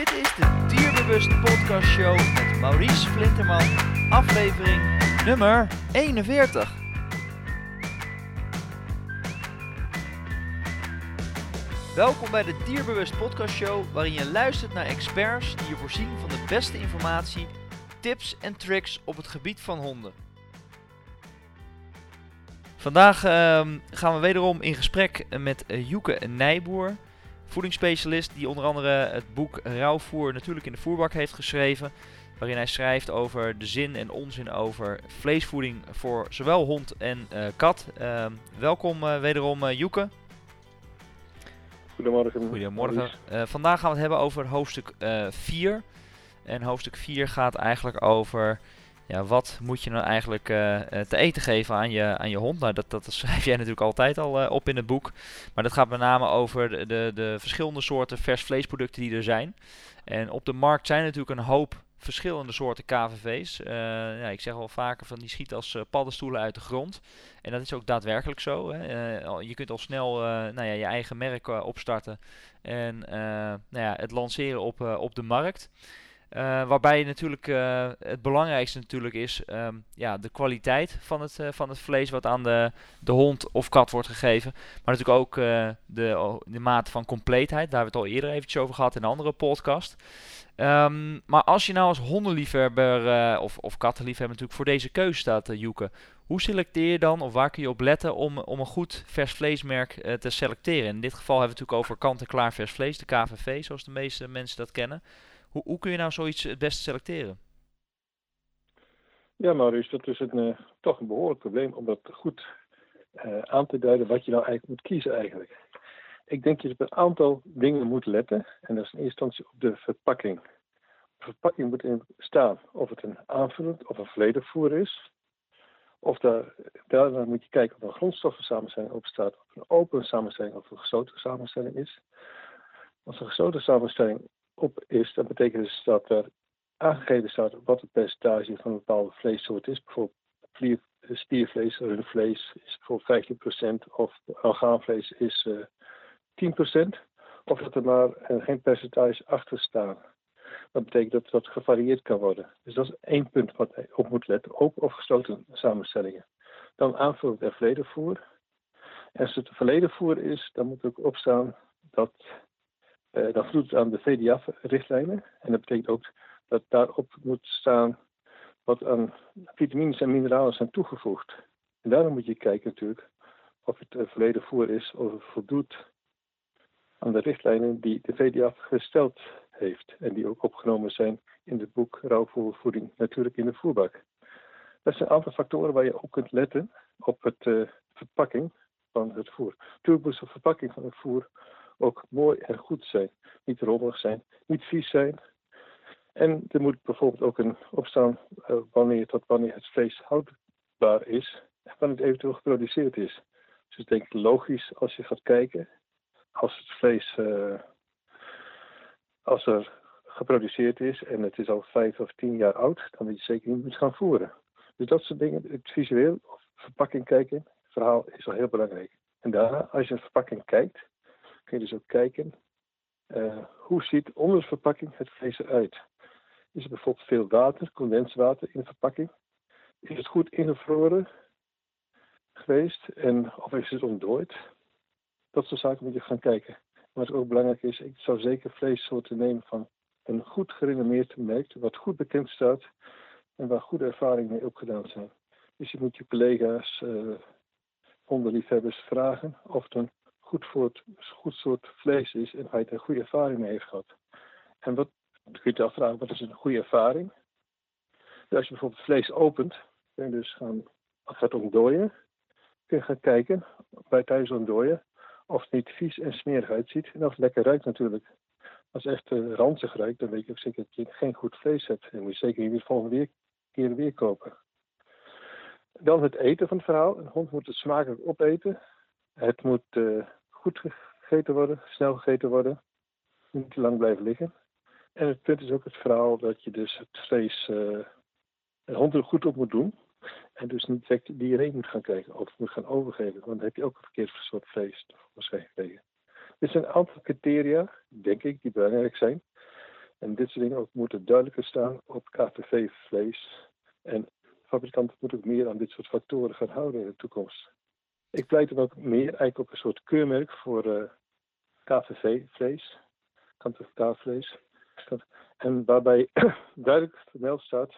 Dit is de Dierbewust Podcast Show met Maurice Flinterman, aflevering nummer 41. Welkom bij de Dierbewust Podcast Show, waarin je luistert naar experts die je voorzien van de beste informatie, tips en tricks op het gebied van honden. Vandaag ehm, gaan we wederom in gesprek met Joeke Nijboer, voedingsspecialist die onder andere het boek Rauwvoer natuurlijk in de voerbak heeft geschreven. Waarin hij schrijft over de zin en onzin over vleesvoeding voor zowel hond en uh, kat. Ehm, welkom uh, wederom Joeke. Goedemorgen. Goedemorgen. vandaag gaan we het hebben over hoofdstuk 4. En hoofdstuk 4 gaat eigenlijk over ja, wat moet je nou eigenlijk uh, te eten geven aan je, aan je hond? Nou, dat, dat schrijf jij natuurlijk altijd al uh, op in het boek. Maar dat gaat met name over de, de, de, verschillende soorten vers vleesproducten die er zijn. En op de markt zijn natuurlijk een hoop verschillende soorten KVV's. Ja, ik zeg al vaker van die schieten als paddenstoelen uit de grond. En dat is ook daadwerkelijk zo. Hè. je kunt al snel nou ja, je eigen merk opstarten en nou ja, het lanceren op, op de markt. Uh, waarbij natuurlijk uh, het belangrijkste natuurlijk is um, ja, de kwaliteit van het, uh, van het vlees wat aan de, de hond of kat wordt gegeven. Maar natuurlijk ook de, de mate van compleetheid. Daar hebben we het al eerder eventjes over gehad in een andere podcast. Um, maar als je nou als hondenliefhebber of, of kattenliefhebber natuurlijk voor deze keuze staat, Joeke. Hoe selecteer je dan of waar kun je op letten om, om een goed vers vleesmerk te selecteren? In dit geval hebben we het natuurlijk over kant-en-klaar vers vlees, de KVV, zoals de meeste mensen dat kennen. Hoe, hoe kun je nou zoiets het beste selecteren? Ja, Maurice, dat is een, uh, toch een behoorlijk probleem om dat goed uh, aan te duiden wat je nou eigenlijk moet kiezen eigenlijk. Ik denk dat je op een aantal dingen moet letten. En dat is in eerste instantie op de verpakking. De verpakking moet in staan of het een aanvullend of een volledig voer is. Of daar, daarna moet je kijken of een grondstoffensamenstelling op staat, of een open samenstelling of een gesloten samenstelling is. Als een gesloten samenstelling op is, dat betekent dus dat er aangegeven staat wat het percentage van een bepaalde vleessoort is. Bijvoorbeeld stiervlees, rundvlees is bijvoorbeeld 15% of orgaanvlees is uh, eh, 10%. Of dat er maar uh, geen percentage achter staat. Dat betekent dat dat gevarieerd kan worden. Dus dat is één punt wat op moet letten. Open of gesloten samenstellingen. Dan aanvullend en volledig voer. En als het een volledig voer is, dan moet ook opstaan dat uh, dan voldoet aan de VDAF-richtlijnen. En dat betekent ook dat daarop moet staan wat aan vitamines en mineralen zijn toegevoegd. En daarom moet je kijken natuurlijk of het uh, volledig voer is of het voldoet aan de richtlijnen die de VDAF gesteld heeft. En die ook opgenomen zijn in het boek Rauwvoervoeding natuurlijk in de voerbak. Dat zijn een aantal factoren waar je op kunt letten op het uh, verpakking van het voer. Natuurlijk moet de verpakking van het voer ook mooi en goed zijn. Niet rommelig zijn, niet vies zijn. En er moet bijvoorbeeld ook een opstaan uh, wanneer, tot wanneer het vlees houdbaar is en wanneer het eventueel geproduceerd is. Dus ik denk logisch als je gaat kijken, als het vlees, uh, als er geproduceerd is en het is al vijf of tien jaar oud, dan moet je zeker niet gaan voeren. Dus dat soort dingen, het visueel verpakking kijken, verhaal is al heel belangrijk. En daarna, als je een verpakking kijkt, kun je dus ook kijken uh, hoe ziet onder de verpakking het vlees eruit. Is er bijvoorbeeld veel water, condenswater in de verpakking? Is het goed ingevroren geweest en of is het ontdooid? Dat soort zaken moet je gaan kijken. Wat ook belangrijk is, ik zou zeker vleessoorten nemen van een goed gerenommeerd merk, wat goed bekend staat en waar goede ervaringen mee opgedaan zijn. Dus je moet je collega's, uh, hondenliefhebbers vragen of een goed, voor het, goed soort vlees is en hij er een goede ervaring mee heeft gehad. En wat kun je je afvragen, wat is een goede ervaring? Dus als je bijvoorbeeld vlees opent, kun je dus gaan, gaat ontdooien, kun je gaan kijken bij thuis ontdooien of het niet vies en smerig uitziet en of het lekker ruikt natuurlijk. Als het echt uh, ranzig ruikt, dan weet je ook zeker dat je geen goed vlees hebt. En moet je zeker niet de volgende keer weer kopen. Dan het eten van het verhaal. Een hond moet het smakelijk opeten. Het moet uh, goed gegeten worden, snel gegeten worden. Niet te lang blijven liggen. En het punt is ook het verhaal dat je dus het vlees uh, er goed op moet doen. En dus niet direct diarree moet gaan krijgen of moet gaan overgeven. Want dan heb je ook een verkeerd soort vlees waarschijnlijk gekregen. Dit zijn een aantal criteria, denk ik, die belangrijk zijn. En dit soort dingen ook moeten duidelijker staan op KVV-vlees. En fabrikanten moeten ook meer aan dit soort factoren gaan houden in de toekomst. Ik pleit dan ook meer eigenlijk op een soort keurmerk voor uh, eh, KVV-vlees, kant-en-klaar-vlees. En waarbij duidelijk vermeld staat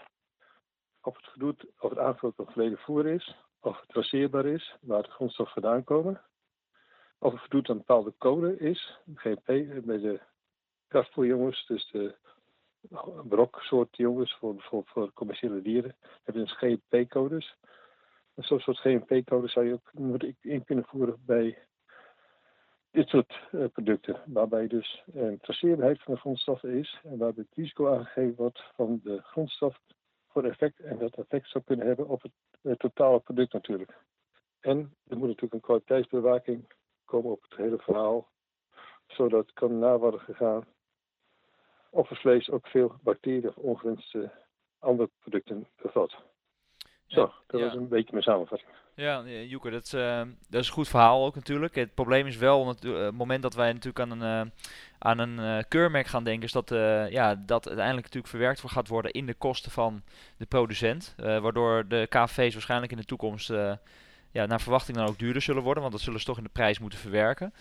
of het gedoet, of het aangevuld op verleden voer is, of het traceerbaar is, waar de grondstoffen vandaan komen, of het voldoet aan een bepaalde code is, GP, bij de krachtvoerjongens, dus de broksoort jongens voor bijvoorbeeld voor commerciële dieren, hebben dus GMP-codes. Zo'n soort GMP-codes zou je ook moeten in kunnen voeren bij dit soort uh, producten, waarbij dus een traceerbaarheid van de grondstoffen is en waarbij het risico aangegeven wordt van de grondstof voor effect en dat effect zou kunnen hebben op het, het totale product natuurlijk. En er moet natuurlijk een kwaliteitsbewaking komen op het hele verhaal, zodat kan na worden gegaan of het vlees ook veel bacteriën of ongewenste andere producten bevat. Zo, dat was een beetje mijn samenvatting. Ja, Joeke, dat is, uh, dat is een goed verhaal ook natuurlijk. Het probleem is wel, op eh, het moment dat wij natuurlijk aan een, uh, aan een keurmerk gaan denken, is dat ja, dat uiteindelijk natuurlijk verwerkt gaat worden in de kosten van de producent. waardoor de KV's waarschijnlijk in de toekomst ja, naar verwachting dan ook duurder zullen worden, want dat zullen ze toch in de prijs moeten verwerken.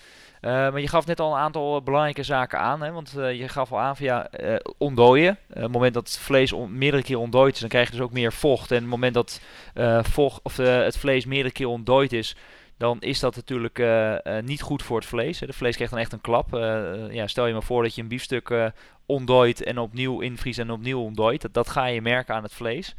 Uh, maar je gaf net al een aantal eh, belangrijke zaken aan, hè, want uh, je gaf al aan van ja, uh, ontdooien. het moment dat het vlees meerdere keer ontdooid is, dan krijg je dus ook meer vocht. En het moment dat vocht, of, het vlees meerdere keer ontdooid is, dan is dat natuurlijk niet goed voor het vlees. De vlees krijgt dan echt een klap. ja, stel je maar voor dat je een biefstuk ontdooit en opnieuw invriest en opnieuw ontdooit. Dat ga je merken aan het vlees.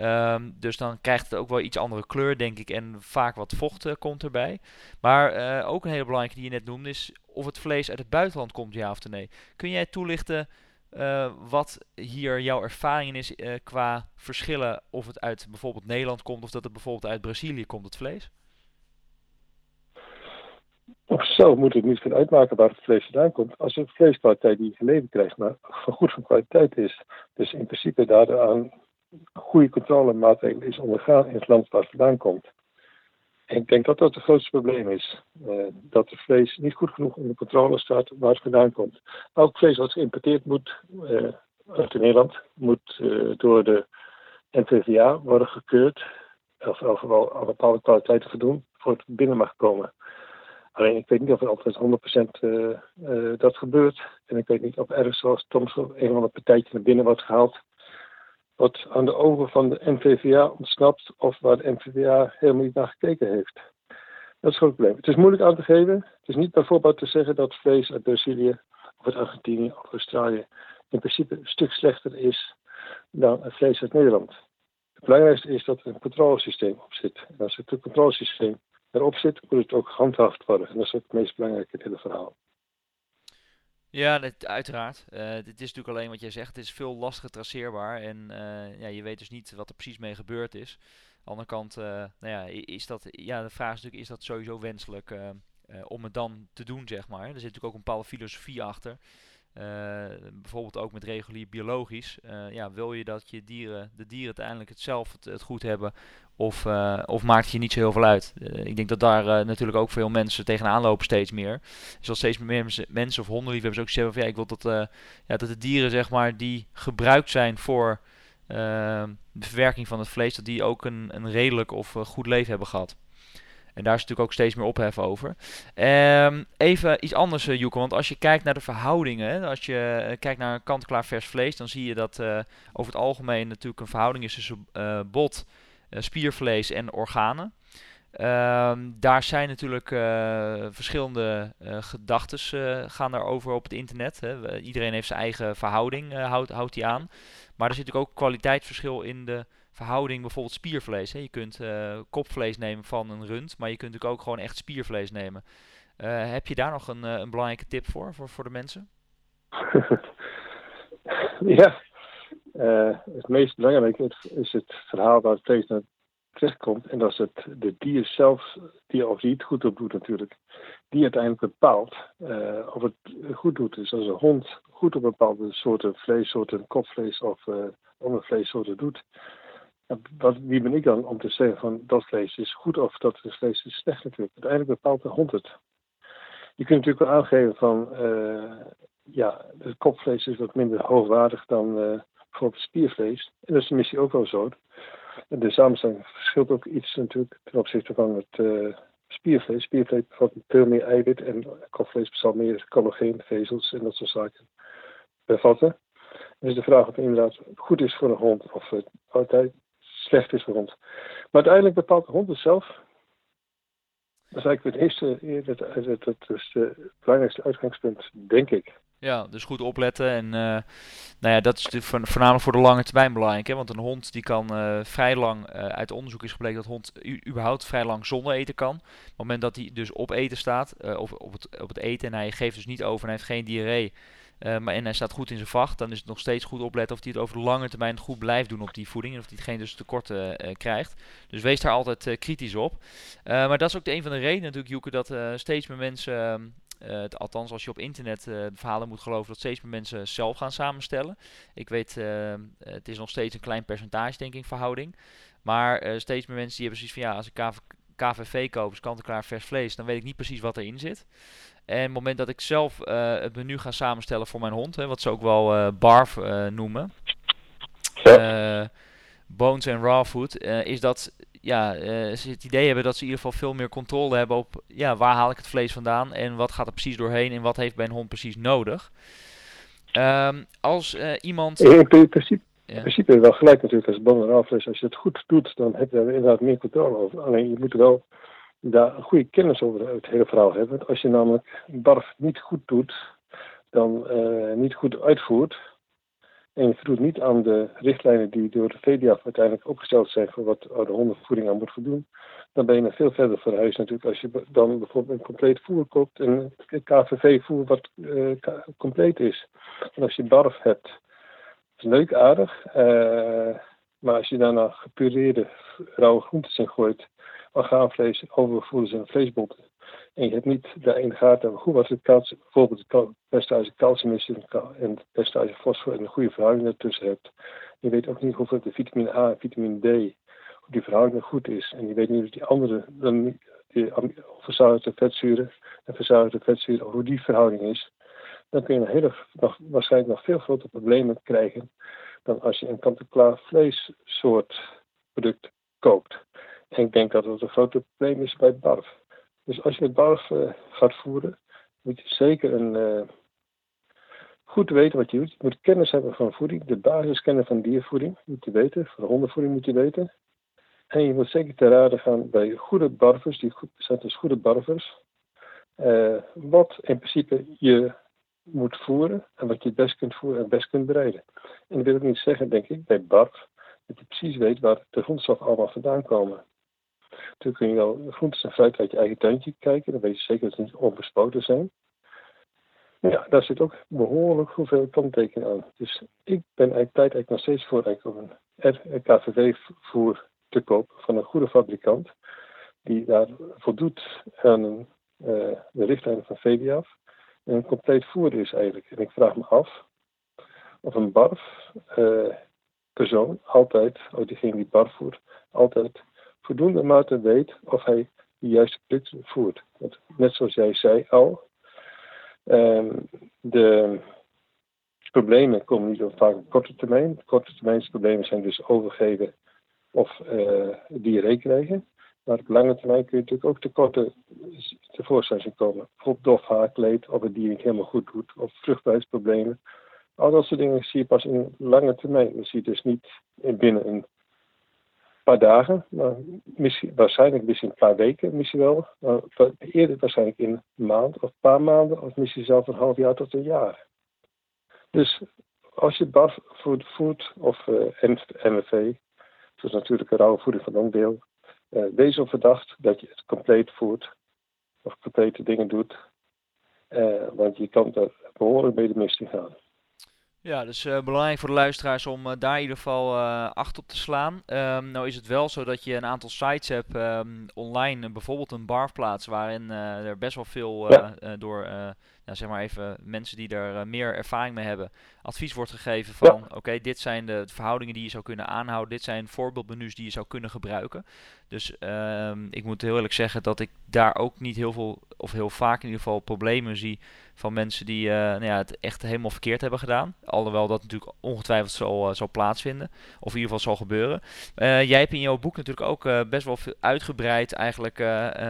Um, dus dan krijgt het ook wel iets andere kleur, denk ik. En vaak wat vocht uh, komt erbij. Maar uh, ook een hele belangrijke die je net noemde is of het vlees uit het buitenland komt, ja of nee. Kun jij toelichten uh, wat hier jouw ervaring is qua verschillen of het uit bijvoorbeeld Nederland komt of dat het bijvoorbeeld uit Brazilië komt, het vlees? Op zichzelf moet het niet veel uitmaken waar het vlees vandaan komt. Als het vleeskwaliteit die je geleverd krijgt, maar van goed van kwaliteit is. Dus in principe daaraan goede controlemaatregelen is ondergaan in het land waar het vandaan komt. En ik denk dat dat het grootste probleem is. Uh, dat het vlees niet goed genoeg onder controle staat waar het vandaan komt. Ook vlees wat geïmporteerd moet uh, uit Nederland, moet uh, door de NVVA worden gekeurd. Of in elk aan bepaalde kwaliteiten voldoen voor het binnen mag komen. Alleen ik weet niet of het altijd 100% dat gebeurt. En ik weet niet of ergens zoals soms een of ander partijtje naar binnen wordt gehaald wat aan de ogen van de NVVA ontsnapt of waar de NVVA helemaal niet naar gekeken heeft. Dat is het probleem. Het is moeilijk aan te geven. Het is niet bijvoorbeeld te zeggen dat vlees uit Brazilië of uit Argentinië of Australië in principe een stuk slechter is dan het vlees uit Nederland. Het belangrijkste is dat er een controlesysteem op zit. En als het controlesysteem erop zit, moet het ook gehandhaafd worden. En dat is het meest belangrijke in het hele verhaal. Ja, uiteraard. Uh, dit is natuurlijk alleen wat jij zegt. Het is veel lastiger traceerbaar. En uh, ja, je weet dus niet wat er precies mee gebeurd is. Aan de andere kant, uh, nou ja, is dat, ja, de vraag is natuurlijk, is dat sowieso wenselijk om het dan te doen, zeg maar. Er zit natuurlijk ook een bepaalde filosofie achter. Bijvoorbeeld ook met regulier biologisch. ja, wil je dat je dieren, de dieren uiteindelijk het zelf het, goed hebben of, uh, of maakt het je niet zo heel veel uit? Ik denk dat daar natuurlijk ook veel mensen tegenaan lopen steeds meer. Zoals steeds meer mensen of hondenliefhebbers ook zeggen van ja, ik wil dat, ja, dat de dieren zeg maar die gebruikt zijn voor de verwerking van het vlees, dat die ook een, een redelijk of goed leven hebben gehad. En daar is natuurlijk ook steeds meer ophef over. Um, even iets anders, Joeke. Want als je kijkt naar de verhoudingen, als je kijkt naar kant-klaar vers vlees, dan zie je dat over het algemeen natuurlijk een verhouding is tussen bot eh, spiervlees en organen. Ehm, daar zijn natuurlijk verschillende gedachten gaan daarover op het internet. Hè. Iedereen heeft zijn eigen verhouding, houdt, houdt die aan. Maar er zit natuurlijk ook kwaliteitsverschil in de verhouding bijvoorbeeld spiervlees. Hè. Je kunt kopvlees nemen van een rund, maar je kunt natuurlijk ook gewoon echt spiervlees nemen. heb je daar nog een, een belangrijke tip voor, voor, voor de mensen? ja, het meest belangrijke is het verhaal waar het vlees naar terechtkomt. En dat is het de dier zelf, die of die het goed op doet natuurlijk, die uiteindelijk bepaalt of het goed doet. Dus als een hond goed op bepaalde soorten vleessoorten, kopvlees of andere vleessoorten doet, wie ben ik dan om te zeggen van dat vlees is goed of dat vlees is slecht natuurlijk. Uiteindelijk bepaalt de hond het. Je kunt natuurlijk wel aangeven van ja, het kopvlees is wat minder hoogwaardig dan bijvoorbeeld spiervlees. En dat is missie ook wel zo. De samenstelling verschilt ook iets natuurlijk ten opzichte van het spiervlees. Spiervlees bevat veel meer eiwit en kopvlees zal meer collageen, vezels en dat soort zaken bevatten. Dus de vraag of het inderdaad goed is voor een hond of het altijd slecht is voor hond. Maar uiteindelijk bepaalt de hond het zelf. Dat is eigenlijk het eerste, het, het, het, belangrijkste uitgangspunt, denk ik. Ja, dus goed opletten. En uh, nou ja, dat is voornamelijk voor de lange termijn belangrijk. Hè? Want een hond die kan uh, vrij lang, uh, uit onderzoek is gebleken dat hond überhaupt vrij lang zonder eten kan. Op het moment dat hij dus op eten staat, of op het, op het eten en hij geeft dus niet over en hij heeft geen diarree. Maar en hij staat goed in zijn vacht, dan is het nog steeds goed opletten of hij het over de lange termijn goed blijft doen op die voeding. En of hij geen dus tekorten krijgt. Dus wees daar altijd kritisch op. maar dat is ook de een van de redenen natuurlijk, Joeke, dat steeds meer mensen ehm, uh, althans, als je op internet uh, de verhalen moet geloven, dat steeds meer mensen zelf gaan samenstellen. Ik weet, uh, het is nog steeds een klein percentage, denk ik, verhouding. Maar steeds meer mensen die hebben zoiets van, ja, als ik KV KVV koop, dus kant-en-klaar vers vlees, dan weet ik niet precies wat erin zit. En op het moment dat ik zelf het menu ga samenstellen voor mijn hond, hè, wat ze ook wel barf noemen, bones en raw food, is dat ja, ze het idee hebben dat ze in ieder geval veel meer controle hebben op ja, waar haal ik het vlees vandaan en wat gaat er precies doorheen en wat heeft bij een hond precies nodig. Um, als iemand. In, principe, in principe wel gelijk natuurlijk als bon en vlees. Als je het goed doet, dan heb je er inderdaad meer controle over. Alleen je moet wel daar een goede kennis over het hele verhaal hebben. Als je namelijk barf niet goed doet, dan uh, niet goed uitvoert, en je voldoet niet aan de richtlijnen die door de VDAF uiteindelijk opgesteld zijn voor wat de hondenvoeding aan moet voldoen, dan ben je nog veel verder voor huis natuurlijk. Als je dan bijvoorbeeld een compleet voer koopt, een KVV-voer wat uh, compleet is. En als je barf hebt, is leuk, aardig. Uh, maar als je daarna gepureerde rauwe groenten in gooit, orgaanvlees, overvoeders en vleesbotten, en je hebt niet de in de gaten hoe wat het calcium, bijvoorbeeld het percentage calcium is en het percentage fosfor en een goede verhouding ertussen hebt. Je weet ook niet hoeveel de vitamine A en vitamine D, hoe die verhouding goed is. En je weet niet of die andere, dan die verzadigde vetzuren en verzadigde vetzuren, hoe die verhouding is. Dan kun je een hele, nog, waarschijnlijk nog veel grotere problemen krijgen dan als je een kant-en-klaar vleessoort product koopt. En ik denk dat dat een groot probleem is bij barf. Dus als je het barf uh, gaat voeren, moet je zeker een, uh, goed weten wat je doet. Je moet kennis hebben van voeding, de basiskennis van diervoeding moet je weten, van hondenvoeding moet je weten. En je moet zeker te raden gaan bij goede barvers, die goed, zijn dus goede barvers, uh, wat in principe je moet voeren en wat je het best kunt voeren en best kunt bereiden. En dat wil ik niet zeggen, denk ik, bij barf, dat je precies weet waar de grondstoffen allemaal vandaan komen. Toen kun je wel groentes en fruit uit je eigen tuintje kijken. Dan weet je zeker dat ze niet onbespoten zijn. Ja, daar zit ook behoorlijk hoeveel kanttekeningen aan. Dus ik ben eigenlijk tijd eigenlijk nog steeds voor om een KVV-voer te kopen van een goede fabrikant. Die daar voldoet aan uh, de richtlijnen van VDAF. En een compleet voer is eigenlijk. En ik vraag me af of een barf uh, persoon altijd, of diegene die barf voert, altijd voldoende mate weet of hij de juiste producten voert. Net zoals jij zei al, um, de problemen komen niet vaak op korte termijn. Korte termijnsproblemen zijn dus overgeven of uh, diarree krijgen. Maar op lange termijn kun je natuurlijk ook tekorten tevoorschijn zien komen. Bijvoorbeeld dof haarkleed, of het dier niet helemaal goed doet, of vruchtbaarheidsproblemen. Al dat soort dingen zie je pas in lange termijn. Je dus niet binnen een paar dagen, maar misschien, waarschijnlijk misschien een paar weken, misschien wel. Maar eerder waarschijnlijk in een maand of een paar maanden, of misschien zelfs een half jaar tot een jaar. Dus als je BAF voert of uh, eh, MFV, dat is natuurlijk een rauwe voeding van onderdeel, uh, wees op verdacht dat je het compleet voert of complete dingen doet, uh, want je kan er behoorlijk mee de mist gaan. Ja, dus uh, belangrijk voor de luisteraars om uh, daar in ieder geval uh, acht op te slaan. Um, nou is het wel zo dat je een aantal sites hebt um, online, bijvoorbeeld een barfplaats, waarin er best wel veel ja. door zeg maar even mensen die er meer ervaring mee hebben, advies wordt gegeven van oké, dit zijn de verhoudingen die je zou kunnen aanhouden, dit zijn voorbeeldmenu's die je zou kunnen gebruiken. Dus ehm, ik moet heel eerlijk zeggen dat ik daar ook niet heel veel, of heel vaak in ieder geval, problemen zie van mensen die nou ja, het echt helemaal verkeerd hebben gedaan. Alhoewel dat natuurlijk ongetwijfeld zal, zal plaatsvinden, of in ieder geval zal gebeuren. jij hebt in jouw boek natuurlijk ook best wel veel uitgebreid eigenlijk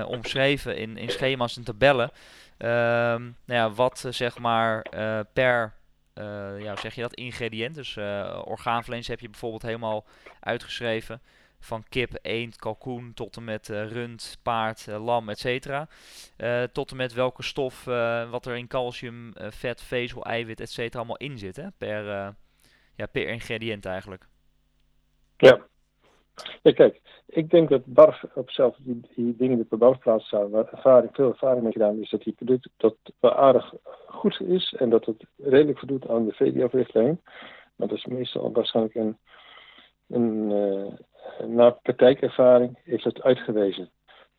omschreven in, in schema's en tabellen. Ehm, nou ja, wat eh, zeg maar uh, per uh, ja, zeg je dat, ingrediënt. Dus uh, orgaanvlees heb je bijvoorbeeld helemaal uitgeschreven. Van kip, eend, kalkoen tot en met rund, paard, lam, etc. tot en met welke stof, wat er in calcium, vet, vezel, eiwit, etc. allemaal in zit. Hè? Per, ja, per ingrediënt eigenlijk. Ja. Ja, kijk, ik denk dat Barf op zelf die, dingen die op de barfplaats staan, waar veel ervaring mee gedaan is, dat die product dat wel aardig goed is en dat het redelijk voldoet aan de VDF-richtlijn. Maar dat is meestal waarschijnlijk een, een uh, na praktijkervaring heeft het uitgewezen.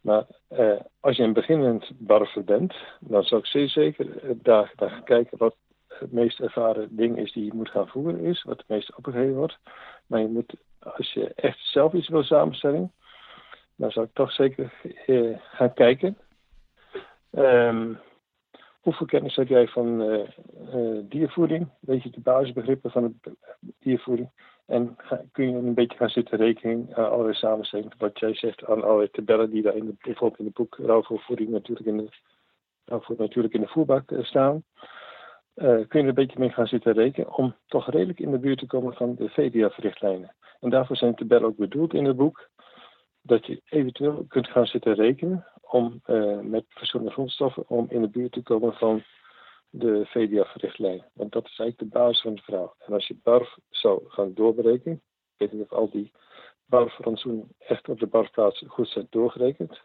Maar uh, als je een beginnend barfer bent, dan zou ik zeer zeker daar, daar gaan kijken wat het meest ervaren ding is die je moet gaan voeren is, wat het meest opgegeven wordt. Maar je moet als je echt zelf iets wil samenstellen, dan zou ik toch zeker eh, gaan kijken. Um, hoeveel kennis heb jij van uh, uh, diervoeding? Weet je de basisbegrippen van de diervoeding? En kun je een beetje gaan zitten rekenen aan allerlei samenstellingen. Wat jij zegt aan allerlei tabellen die daar in bijvoorbeeld in het boek Rauwvoervoeding natuurlijk in de, natuurlijk in de voerbak staan. Kun je er een beetje mee gaan zitten rekenen om toch redelijk in de buurt te komen van de VDF-richtlijnen. En daarvoor zijn tabellen ook bedoeld in het boek. Dat je eventueel kunt gaan zitten rekenen om uh, met verschillende grondstoffen om in de buurt te komen van de VDF-richtlijn. Want dat is eigenlijk de basis van het verhaal. En als je barf zou gaan doorberekenen, weet niet of al die barfrantsoenen echt op de barfplaats goed zijn doorgerekend.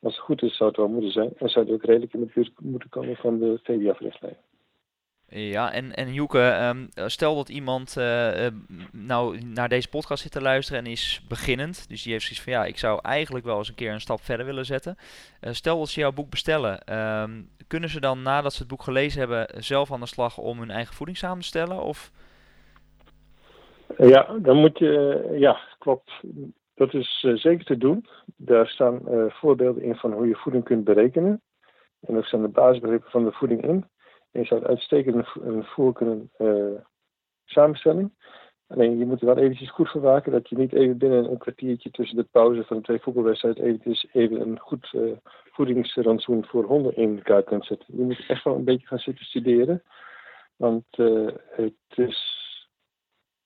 Als het goed is, zou het wel moeten zijn. En zou het ook redelijk in de buurt moeten komen van de VDF-richtlijn. Ja, en, en Joeke, ehm, stel dat iemand uh, nou naar deze podcast zit te luisteren en is beginnend. Dus die heeft zoiets van ja, ik zou eigenlijk wel eens een keer een stap verder willen zetten. Stel dat ze jouw boek bestellen, ehm, kunnen ze dan nadat ze het boek gelezen hebben zelf aan de slag om hun eigen voeding samen te stellen? Of? Ja, dan moet je, ja, klopt. Dat is zeker te doen. Daar staan voorbeelden in van hoe je voeding kunt berekenen. En er staan de basisbegrippen van de voeding in je zou uitstekend een voer kunnen uh, samenstelling. Alleen je moet er wel eventjes goed voor waken dat je niet even binnen een kwartiertje tussen de pauze van de twee voetbalwedstrijden eventjes even een goed uh, voedingsrantsoen voor honden in elkaar kunt zetten. Je moet echt wel een beetje gaan zitten studeren. Want uh, het is,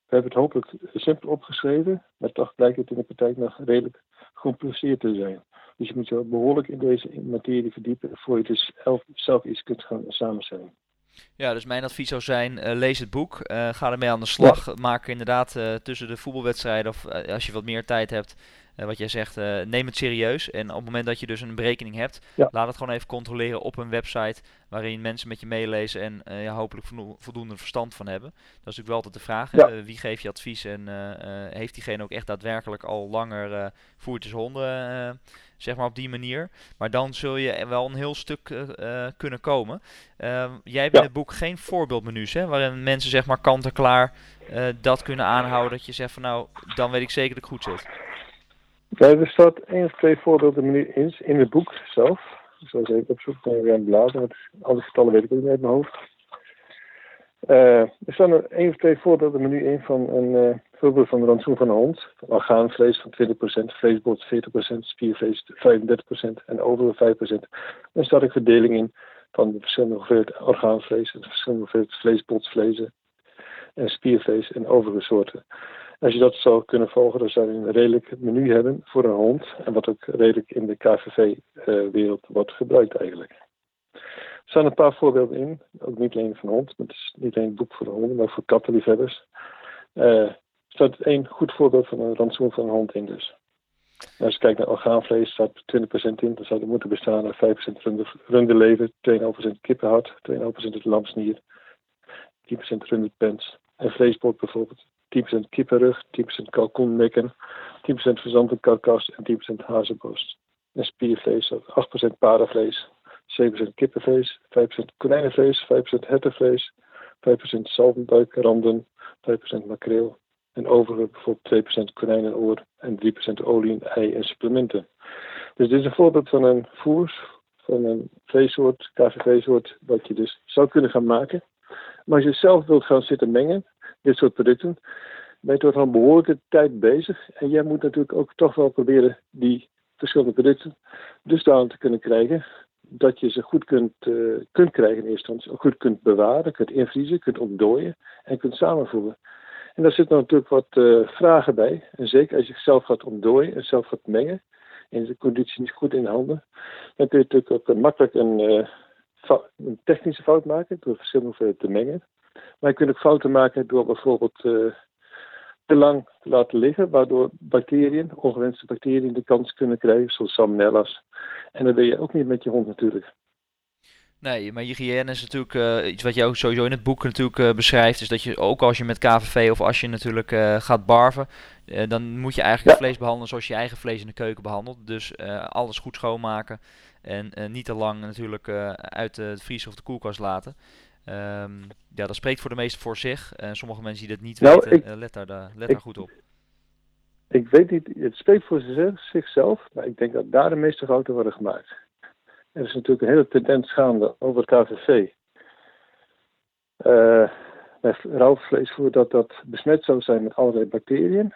we hebben het hopelijk simpel opgeschreven, maar toch blijkt het in de praktijk nog redelijk gecompliceerd te zijn. Dus je moet je behoorlijk in deze materie verdiepen voor je dus zelf iets kunt gaan samenstellen. Ja, dus mijn advies zou zijn, uh, lees het boek, uh, ga ermee aan de slag. Maak inderdaad uh, tussen de voetbalwedstrijden of als je wat meer tijd hebt, wat jij zegt, neem het serieus. En op het moment dat je dus een berekening hebt, laat het gewoon even controleren op een website waarin mensen met je meelezen en ja, hopelijk voldoende verstand van hebben. Dat is natuurlijk wel altijd de vraag, ja. wie geeft je advies en heeft diegene ook echt daadwerkelijk al langer voertjes honden zeg maar op die manier. Maar dan zul je wel een heel stuk uh, kunnen komen. Uh, jij hebt in het boek geen voorbeeldmenu's, hè, waarin mensen zeg maar kant-en-klaar uh, dat kunnen aanhouden. Dat je zegt van nou, dan weet ik zeker dat ik goed zit. Er staat één of twee voorbeeldmenu's in, in het boek zelf. Ik zal even opzoeken naar Jan Blazen, want alle getallen weet ik ook niet uit mijn hoofd. Uh, er staan er één of twee voorbeelden menu in van een uh, voorbeeld van de rantsoen van een hond. Orgaanvlees van 20%, vleesbot 40%, spiervlees 35% en overige 5%. Dan staat er verdeling in van de verschillende hoeveelheid orgaanvlees de verschillende hoeveelheid vleesbotvlezen en spiervlees en overige soorten. Als je dat zou kunnen volgen, dan zou je een redelijk menu hebben voor een hond. En wat ook redelijk in de KVV-wereld uh, wordt gebruikt eigenlijk. Er staan een paar voorbeelden in. Ook niet alleen van hond. Het is niet alleen een boek voor de honden, maar voor kattenliefhebbers. Uh, er staat één goed voorbeeld van een rantsoen van een hond in dus. als je kijkt naar orgaanvlees, staat 20% in. Dan zou er moeten bestaan uit 5% runderlever, 2,5% kippenhart, 2,5% lamsnier, 10% runderpens. En vleesbot bijvoorbeeld, 10% kippenrug, 10% kalkoenmekken, 10% verzante karkas en 10% hazenborst. En spiervlees, 8% paardenvlees, 7% kippenvlees, 5% konijnenvlees, 5% hertenvlees, 5% zalmbuikranden, 5% makreel. En overige bijvoorbeeld 2% konijnenoor en 3% olie, ei en supplementen. Dus dit is een voorbeeld van een voer, van een vleessoort, KVV-soort, wat je dus zou kunnen gaan maken. Maar als je zelf wilt gaan zitten mengen, dit soort producten, ben je toch al een behoorlijke tijd bezig. En jij moet natuurlijk ook toch wel proberen die verschillende producten dusdanig te kunnen krijgen dat je ze goed kunt, uh, kunt krijgen in eerste instantie, goed kunt bewaren, kunt invriezen, kunt ontdooien en kunt samenvoegen. En daar zitten natuurlijk wat uh, vragen bij. En zeker als je zelf gaat ontdooien en zelf gaat mengen, en de conditie niet goed in handen, dan kun je natuurlijk ook uh, makkelijk een, een, technische fout maken door verschillende hoeveelheden te mengen. Maar je kunt ook fouten maken door bijvoorbeeld te lang te laten liggen, waardoor bacteriën, ongewenste bacteriën, de kans kunnen krijgen, zoals salmonella's. En dat wil je ook niet met je hond natuurlijk. Nee, maar hygiëne is natuurlijk uh, iets wat je ook sowieso in het boek natuurlijk uh, beschrijft. Is dat je ook als je met KVV of als je natuurlijk uh, gaat barven, dan moet je eigenlijk ja. vlees behandelen zoals je, je eigen vlees in de keuken behandelt. Dus alles goed schoonmaken en niet te lang natuurlijk uit de vriezer of de koelkast laten. Um, ja, dat spreekt voor de meesten voor zich. En sommige mensen die dat niet nou, weten, ik, let, daar, let daar goed op. Ik weet niet, het spreekt voor zichzelf, maar ik denk dat daar de meeste fouten worden gemaakt. Er is natuurlijk een hele tendens gaande over het KVV. Uh, bij rauw vleesvoer dat dat besmet zou zijn met allerlei bacteriën.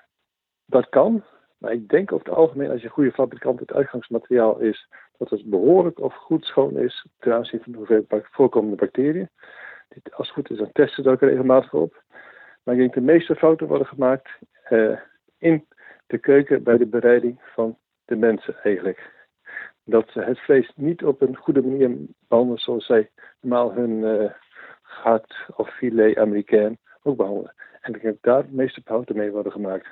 Dat kan, maar ik denk over het algemeen, als je een goede fabrikant, het uitgangsmateriaal is dat het behoorlijk of goed schoon is ten aanzien van de voorkomende bacteriën. Als het goed is, dan testen ze ook regelmatig op. Maar ik denk de meeste fouten worden gemaakt uh, in de keuken bij de bereiding van de mensen eigenlijk. Dat ze het vlees niet op een goede manier behandelen zoals zij normaal hun uh, gehakt of filet américain ook behandelen. En ik denk dat daar de meeste fouten mee worden gemaakt.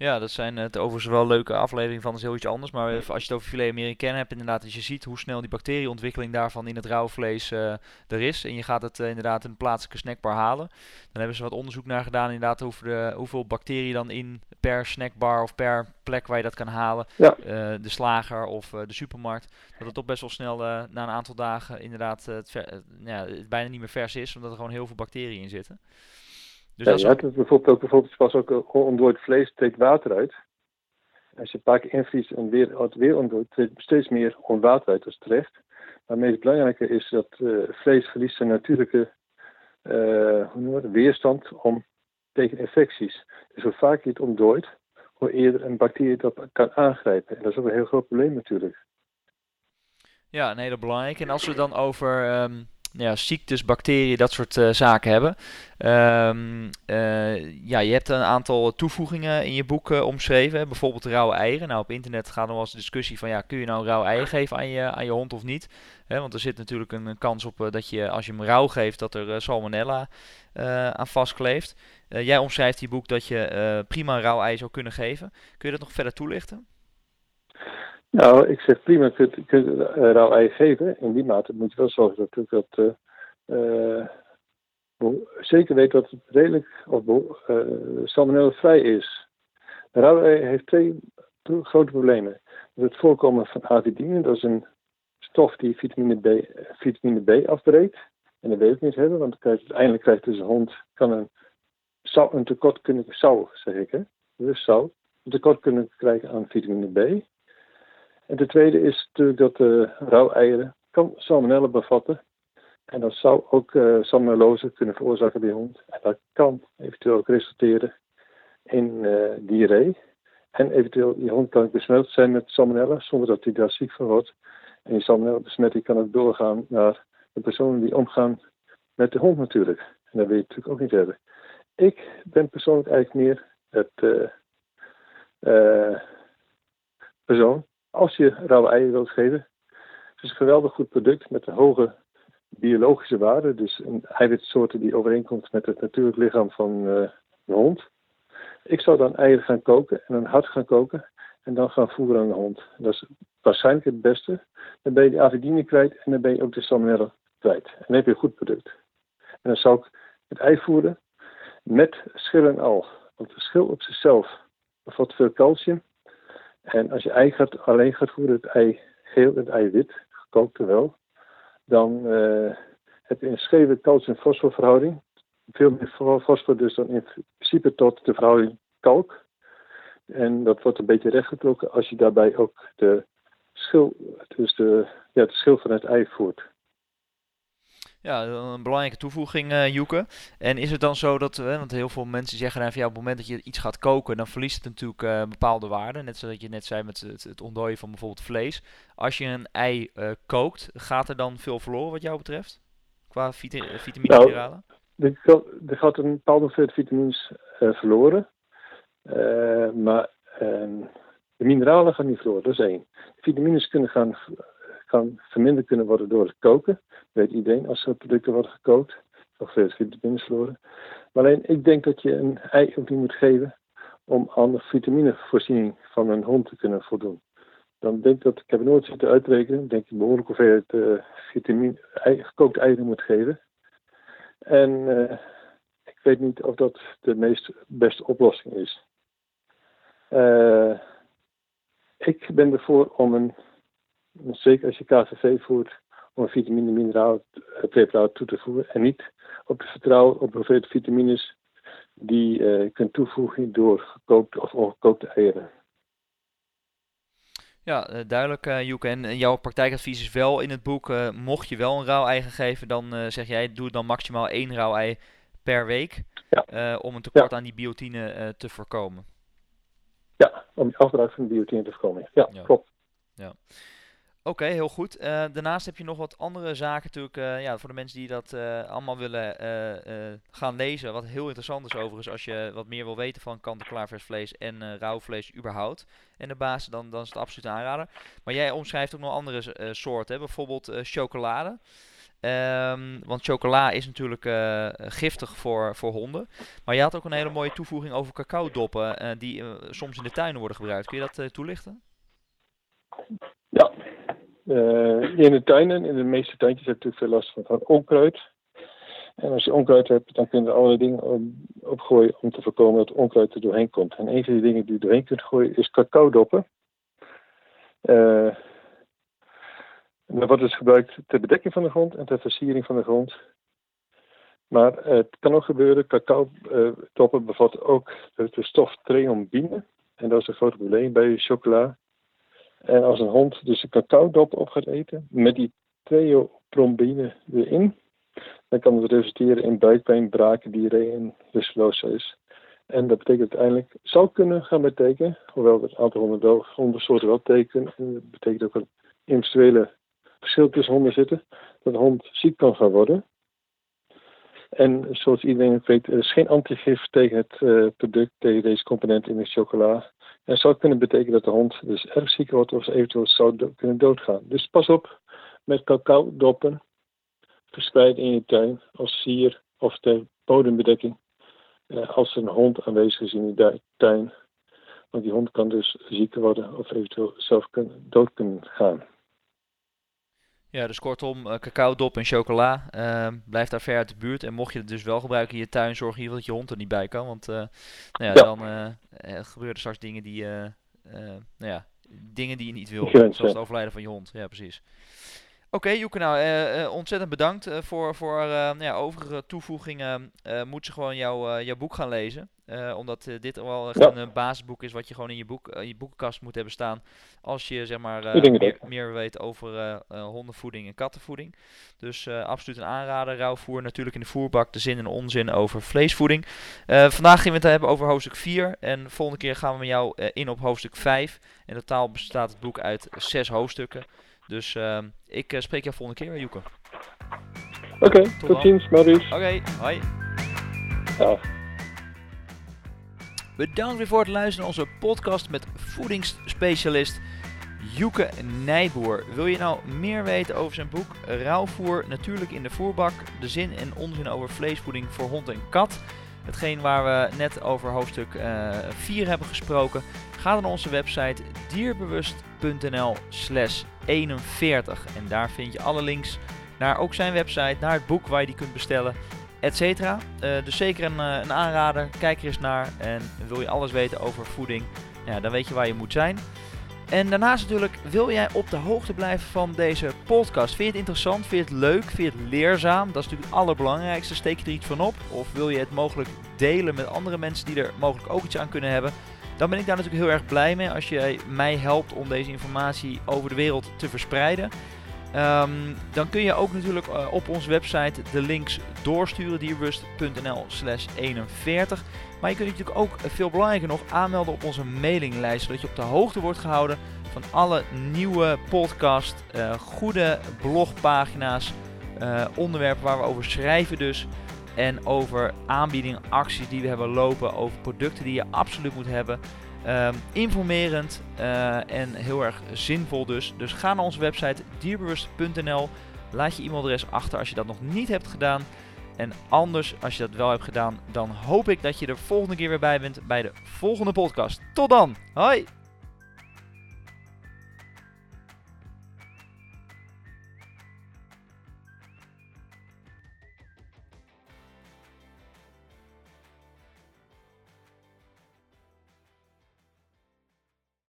Ja, dat zijn het overigens wel leuke afleveringen van, dat is heel iets anders. Maar als je het over filet Amerikaan hebt, inderdaad, als je ziet hoe snel die bacterieontwikkeling daarvan in het rauwe vlees uh, er is. En je gaat het uh, inderdaad in een plaatselijke snackbar halen. Dan hebben ze wat onderzoek naar gedaan, inderdaad, over de, hoeveel bacteriën dan in per snackbar of per plek waar je dat kan halen. Ja. Uh, de slager of de supermarkt. Dat het toch best wel snel na een aantal dagen inderdaad het, ver, ja, het bijna niet meer vers is, omdat er gewoon heel veel bacteriën in zitten. Dus ja, je het bijvoorbeeld ook, bijvoorbeeld pas ook ontdooid vlees trekt water uit. Als je een paar keer invriest en weer, het weer ontdooit, treedt steeds meer onwater uit als terecht. Maar het meest belangrijke is dat uh, vlees verliest zijn natuurlijke uh, het, weerstand om, tegen infecties. Dus hoe vaak je het ontdooit, hoe eerder een bacterie dat kan aangrijpen. En dat is ook een heel groot probleem natuurlijk. Ja, een hele belangrijke. En als we dan over um, ja, ziektes, bacteriën, dat soort uh, zaken hebben. Um, uh, ja, je hebt een aantal toevoegingen in je boek uh, omschreven. Bijvoorbeeld rauwe eieren. Nou, op internet gaat er wel eens discussie van, ja, kun je nou rauwe eieren geven aan je, aan je hond of niet? Want er zit natuurlijk een, kans op dat je, als je hem rauw geeft, dat er salmonella aan vastkleeft. jij omschrijft in je boek dat je prima rauw ei zou kunnen geven. Kun je dat nog verder toelichten? Nou, ik zeg prima, je kunt, rauw ei geven. In die mate moet je wel zorgen dat, dat uh, zeker weet dat het redelijk of uh, salmonella vrij is. Rauw ei heeft twee grote problemen. Het voorkomen van avidine, dat is een stof die vitamine B, vitamine B afbreekt. En dat wil ik niet hebben, want uiteindelijk krijgt dus een hond kan een, tekort kunnen, zou, zeg dus zou, een tekort kunnen krijgen aan vitamine B. En de tweede is natuurlijk dat uh, rauweieren kan salmonella bevatten. En dat zou ook uh, salmonellose kunnen veroorzaken bij de hond. En dat kan eventueel ook resulteren in uh, diarree. En eventueel, die hond kan besmet zijn met salmonella zonder dat hij daar ziek van wordt. En die salmonella besmetting kan ook doorgaan naar de personen die omgaan met de hond natuurlijk. En dat wil je natuurlijk ook niet hebben. Ik ben persoonlijk eigenlijk meer het uh, persoon als je rauwe eieren wilt geven. Het is een geweldig goed product met een hoge biologische waarde. Dus een eiwitsoorten die overeenkomt met het natuurlijk lichaam van uh, de hond. Ik zou dan eieren gaan koken en dan hard gaan koken. En dan gaan voeren aan de hond. Dat is waarschijnlijk het beste. Dan ben je de avidine kwijt en dan ben je ook de salmonella kwijt. En dan heb je een goed product. En dan zou ik het ei voeren met schil en al. Want het schil op zichzelf bevat veel calcium. En als je ei gaat, alleen gaat voeren, het ei geel en het ei wit, gekookte wel, dan heb je een scheve calcium-fosforverhouding. Veel meer fosfor dus dan in principe tot de verhouding kalk. En dat wordt een beetje rechtgetrokken als je daarbij ook de schil, dus de, ja, de schil van het ei voert. Ja, een belangrijke toevoeging, uh, Joeke. En is het dan zo dat, uh, want heel veel mensen zeggen van ja, op het moment dat je iets gaat koken, dan verliest het natuurlijk uh, bepaalde waarden. Net zoals je net zei met het, het, ontdooien van bijvoorbeeld vlees. Als je een ei kookt, gaat er dan veel verloren wat jou betreft? Qua vita vitamine en mineralen? Nou, er, gaat een bepaalde hoeveelheid vitamines verloren. maar ehm, de mineralen gaan niet verloren, dat is één. De vitamines kunnen gaan, gaan verminderd kunnen worden door het koken weet iedereen als er producten worden gekookt. Vitamines verloren. Maar alleen, ik denk dat je een ei ook niet moet geven om aan de vitaminevoorziening van een hond te kunnen voldoen. Dan denk ik dat, ik heb nooit zitten uitrekenen, denk ik behoorlijk hoeveelheid uh, vitamine, ei, gekookt eieren moet geven. En uh, ik weet niet of dat de meest beste oplossing is. Uh, ik ben ervoor om een, zeker als je KVV voert, om een vitamine mineraal preparaat toe te voegen. En niet op te vertrouwen op hoeveelheid vitamines die je uh, kunt toevoegen door gekookte of ongekookte eieren. Ja, eh, duidelijk uh, Joeke. En jouw praktijkadvies is wel in het boek, uh, mocht je wel een rauw ei geven, dan zeg jij, doe dan maximaal één rauw ei per week. Ja. om een tekort aan die biotine te voorkomen. Ja, om die afbraak van de biotine te voorkomen. Ja, ja. klopt. Ja. Oké, heel goed. Uh, daarnaast heb je nog wat andere zaken natuurlijk, uh, ja, voor de mensen die dat uh, allemaal willen gaan lezen. Wat heel interessant is overigens, als je wat meer wil weten van kant-en-klaar vers vlees en rauw vlees überhaupt. En de basis, dan, dan is het absoluut aanrader. Maar jij omschrijft ook nog andere soorten, hè? bijvoorbeeld chocolade. Um, want chocola is natuurlijk giftig voor, voor honden. Maar je had ook een hele mooie toevoeging over cacao-doppen, die soms in de tuinen worden gebruikt. Kun je dat toelichten? Uh, in de tuinen, in de meeste tuintjes heb je natuurlijk veel last van, onkruid. En als je onkruid hebt, dan kun je er allerlei dingen opgooien om te voorkomen dat onkruid er doorheen komt. En een van die dingen die je doorheen kunt gooien is cacao-doppen. Uh, dat wordt dus gebruikt ter bedekking van de grond en ter versiering van de grond. Maar het kan ook gebeuren, cacao-doppen bevatten ook de stof treombine. En dat is een groot probleem bij chocola. En als een hond dus een cacao-dop op gaat eten, met die theoprombine erin, dan kan het resulteren in buikpijn, braken, diarree en lusteloosheid. En dat betekent uiteindelijk, zou kunnen gaan betekenen, hoewel het aantal hondensoorten wel tekenen, en dat betekent ook een individuele verschil tussen honden zitten, dat een hond ziek kan gaan worden. En zoals iedereen weet, er is geen antigif tegen het uh, product, tegen deze component in de chocola. En zou kunnen betekenen dat de hond dus erg ziek wordt of eventueel zou kunnen doodgaan. Dus pas op met cacao-doppen verspreid in je tuin als sier of ter bodembedekking. Eh, als een hond aanwezig is in je tuin. Want die hond kan dus ziek worden of eventueel zelf kunnen, dood kunnen gaan. Ja, dus kortom, uh, cacao, dop en chocola. Uh, blijf daar ver uit de buurt. En mocht je het dus wel gebruiken in je tuin, zorg in ieder geval dat je hond er niet bij kan. Want uh, nou ja, ja. dan uh, gebeuren er straks dingen die, nou ja, dingen die je niet wil. Zoals het overlijden van je hond. Ja, precies. Oké, okay, Joeke, nou uh, uh, ontzettend bedankt uh, voor, voor nou ja, overige toevoegingen. moet ze gewoon jou, jouw boek gaan lezen. Omdat dit wel echt ja. een basisboek is wat je gewoon in je, boek, je boekenkast moet hebben staan. Als je zeg maar, meer, meer, weet over hondenvoeding en kattenvoeding. Dus absoluut een aanrader. Rauwvoer natuurlijk in de voerbak. De zin en onzin over vleesvoeding. vandaag gaan we het hebben over hoofdstuk 4. En volgende keer gaan we met jou in op hoofdstuk 5. In totaal bestaat het boek uit zes hoofdstukken. Dus uh, ik spreek jou volgende keer, Joeke. Oké, okay, tot, tot ziens, Maurice. Oké, okay, hoi. Dag. Bedankt weer voor het luisteren naar onze podcast met voedingsspecialist Joeke Nijboer. Wil je nou meer weten over zijn boek Rauwvoer, natuurlijk in de voerbak, de zin en onzin over vleesvoeding voor hond en kat? Hetgeen waar we net over hoofdstuk uh, eh, 4 hebben gesproken. Ga dan naar onze website dierbewust.nl slash 41. En daar vind je alle links naar ook zijn website, naar het boek waar je die kunt bestellen, etc. Uh, dus zeker een, uh, een, aanrader. Kijk er eens naar. En wil je alles weten over voeding, ja, dan weet je waar je moet zijn. En daarnaast natuurlijk, wil jij op de hoogte blijven van deze podcast? Vind je het interessant? Vind je het leuk? Vind je het leerzaam? Dat is natuurlijk het allerbelangrijkste. Steek je er iets van op? Of wil je het mogelijk delen met andere mensen die er mogelijk ook iets aan kunnen hebben? Dan ben ik daar natuurlijk heel erg blij mee als jij mij helpt om deze informatie over de wereld te verspreiden. Ehm, dan kun je ook natuurlijk uh, op onze website de links doorsturen, dierbewust.nl slash 41. Maar je kunt je natuurlijk ook, uh, veel belangrijker nog, aanmelden op onze mailinglijst, zodat je op de hoogte wordt gehouden van alle nieuwe podcast, uh, goede blogpagina's, onderwerpen waar we over schrijven dus. En over aanbiedingen, acties die we hebben lopen, over producten die je absoluut moet hebben. Um, informerend uh, en heel erg zinvol dus. Dus ga naar onze website dierbewust.nl. Laat je e-mailadres achter als je dat nog niet hebt gedaan. En anders, als je dat wel hebt gedaan, dan hoop ik dat je er volgende keer weer bij bent bij de volgende podcast. Tot dan! Hoi!